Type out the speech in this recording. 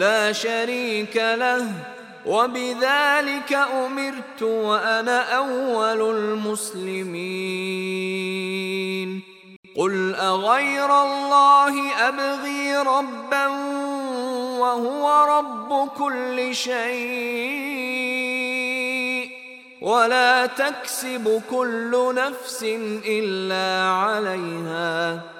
لا شريك له وبذلك أمرت وأنا أول المسلمين. قل أغير الله أبغي ربا وهو رب كل شيء ولا تكسب كل نفس إلا عليها.